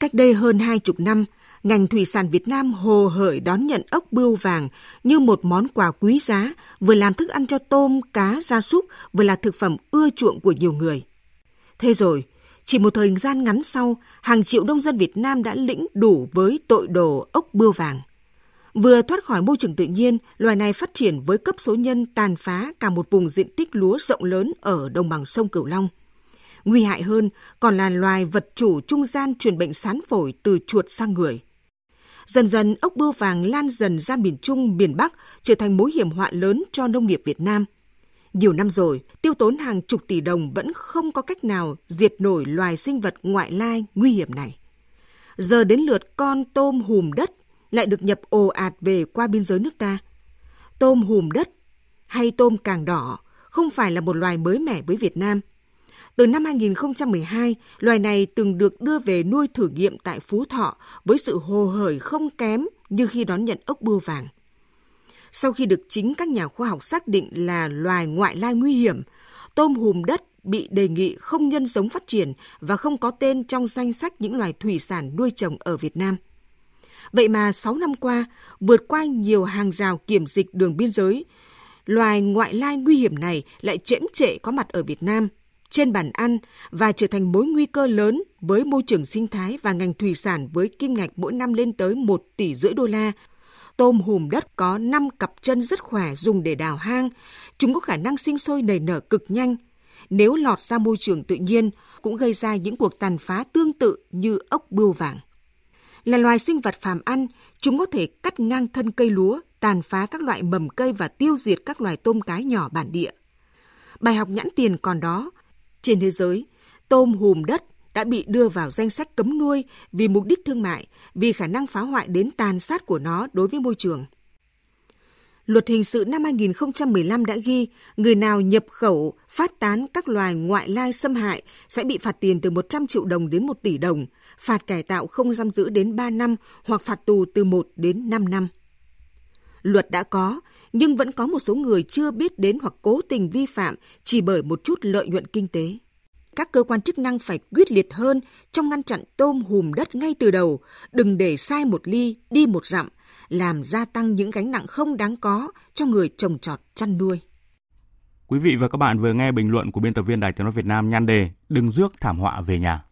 Cách đây hơn hai chục năm, ngành thủy sản Việt Nam hồ hởi đón nhận ốc bươu vàng như một món quà quý giá, vừa làm thức ăn cho tôm, cá, gia súc, vừa là thực phẩm ưa chuộng của nhiều người. Thế rồi, chỉ một thời gian ngắn sau, hàng triệu nông dân Việt Nam đã lĩnh đủ với tội đồ ốc bươu vàng. Vừa thoát khỏi môi trường tự nhiên, loài này phát triển với cấp số nhân tàn phá cả một vùng diện tích lúa rộng lớn ở đồng bằng sông Cửu Long. Nguy hại hơn còn là loài vật chủ trung gian truyền bệnh sán phổi từ chuột sang người. Dần dần, ốc bươu vàng lan dần ra miền Trung, miền Bắc, trở thành mối hiểm họa lớn cho nông nghiệp Việt Nam. Nhiều năm rồi, tiêu tốn hàng chục tỷ đồng vẫn không có cách nào diệt nổi loài sinh vật ngoại lai nguy hiểm này. Giờ đến lượt con tôm hùm đất lại được nhập ồ ạt về qua biên giới nước ta. Tôm hùm đất hay tôm càng đỏ không phải là một loài mới mẻ với Việt Nam. Từ năm 2012, loài này từng được đưa về nuôi thử nghiệm tại Phú Thọ với sự hồ hởi không kém như khi đón nhận ốc bươu vàng. Sau khi được chính các nhà khoa học xác định là loài ngoại lai nguy hiểm, tôm hùm đất bị đề nghị không nhân giống phát triển và không có tên trong danh sách những loài thủy sản nuôi trồng ở Việt Nam. Vậy mà 6 năm qua, vượt qua nhiều hàng rào kiểm dịch đường biên giới, loài ngoại lai nguy hiểm này lại chễm trệ có mặt ở Việt Nam, trên bàn ăn và trở thành mối nguy cơ lớn với môi trường sinh thái và ngành thủy sản với kim ngạch mỗi năm lên tới 1 tỷ rưỡi đô la. Tôm hùm đất có 5 cặp chân rất khỏe dùng để đào hang. Chúng có khả năng sinh sôi nảy nở cực nhanh. Nếu lọt ra môi trường tự nhiên, cũng gây ra những cuộc tàn phá tương tự như ốc bươu vàng. Là loài sinh vật phàm ăn, chúng có thể cắt ngang thân cây lúa, tàn phá các loại mầm cây và tiêu diệt các loài tôm cái nhỏ bản địa. Bài học nhãn tiền còn đó. Trên thế giới, tôm hùm đất đã bị đưa vào danh sách cấm nuôi vì mục đích thương mại, vì khả năng phá hoại đến tàn sát của nó đối với môi trường. Luật hình sự năm 2015 đã ghi người nào nhập khẩu, phát tán các loài ngoại lai xâm hại sẽ bị phạt tiền từ 100 triệu đồng đến 1 tỷ đồng, phạt cải tạo không giam giữ đến 3 năm hoặc phạt tù từ 1 đến 5 năm. Luật đã có, nhưng vẫn có một số người chưa biết đến hoặc cố tình vi phạm chỉ bởi một chút lợi nhuận kinh tế. Các cơ quan chức năng phải quyết liệt hơn trong ngăn chặn tôm hùm đất ngay từ đầu, đừng để sai một ly, đi một dặm, làm gia tăng những gánh nặng không đáng có cho người trồng trọt chăn nuôi. Quý vị và các bạn vừa nghe bình luận của biên tập viên Đài Tiếng nói Việt Nam nhan đề Đừng rước thảm họa về nhà.